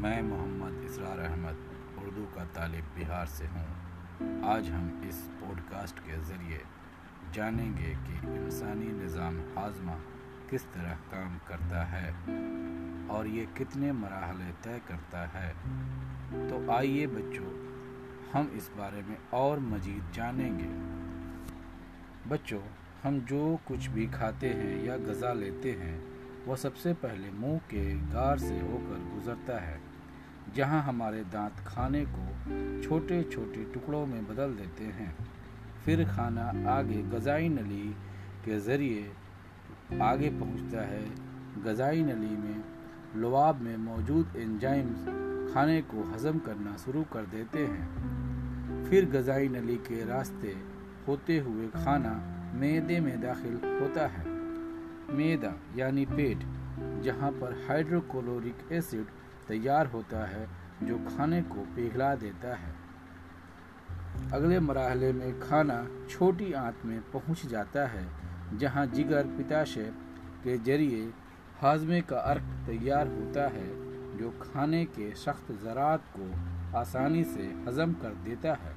میں محمد اسرار احمد، اردو کا طالب بہار سے ہوں۔ آج ہم اس پوڈ کاسٹ کے ذریعے جانیں گے کہ انسانی نظام ہاضمہ کس طرح کام کرتا ہے اور یہ کتنے مراحلے طے کرتا ہے۔ تو آئیے بچوں، ہم اس بارے میں اور مزید جانیں گے۔ بچوں، ہم جو کچھ بھی کھاتے ہیں یا غذا لیتے ہیں وہ سب سے پہلے منہ کے گار سے ہو کر گزرتا ہے، جہاں ہمارے دانت کھانے کو چھوٹے چھوٹے ٹکڑوں میں بدل دیتے ہیں۔ پھر کھانا آگے غذائی نلی کے ذریعے آگے پہنچتا ہے۔ غذائی نلی میں لواب میں موجود انجائمز کھانے کو ہضم کرنا شروع کر دیتے ہیں۔ پھر غذائی نلی کے راستے ہوتے ہوئے کھانا میدے میں داخل ہوتا ہے۔ میدا یعنی پیٹ، جہاں پر ہائیڈروکلورک ایسڈ تیار ہوتا ہے جو کھانے کو پگھلا دیتا ہے۔ اگلے مرحلے میں کھانا چھوٹی آنت میں پہنچ جاتا ہے، جہاں جگر پتاشے کے ذریعے ہاضمے کا ارک تیار ہوتا ہے، جو کھانے کے سخت ذرات کو آسانی سے ہضم کر دیتا ہے۔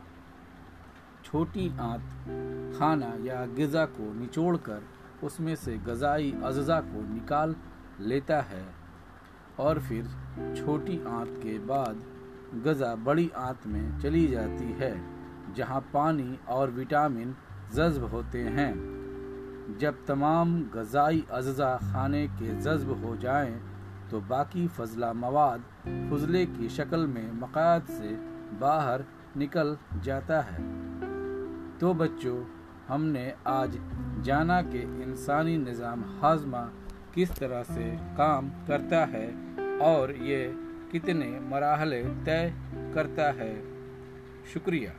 چھوٹی آنت کھانا یا غذا کو نچوڑ کر اس میں سے غذائی اجزاء کو نکال لیتا ہے اور پھر چھوٹی آنت کے بعد غذا بڑی آنت میں چلی جاتی ہے، جہاں پانی اور وٹامن جذب ہوتے ہیں۔ جب تمام غذائی اجزاء کھانے کے جذب ہو جائیں، تو باقی فضلہ مواد فضلے کی شکل میں مقاد سے باہر نکل جاتا ہے۔ تو بچوں ہم نے آج جانا کہ انسانی نظام ہاضمہ کس طرح سے کام کرتا ہے اور یہ کتنے مراحلے طے کرتا ہے۔ شکریہ۔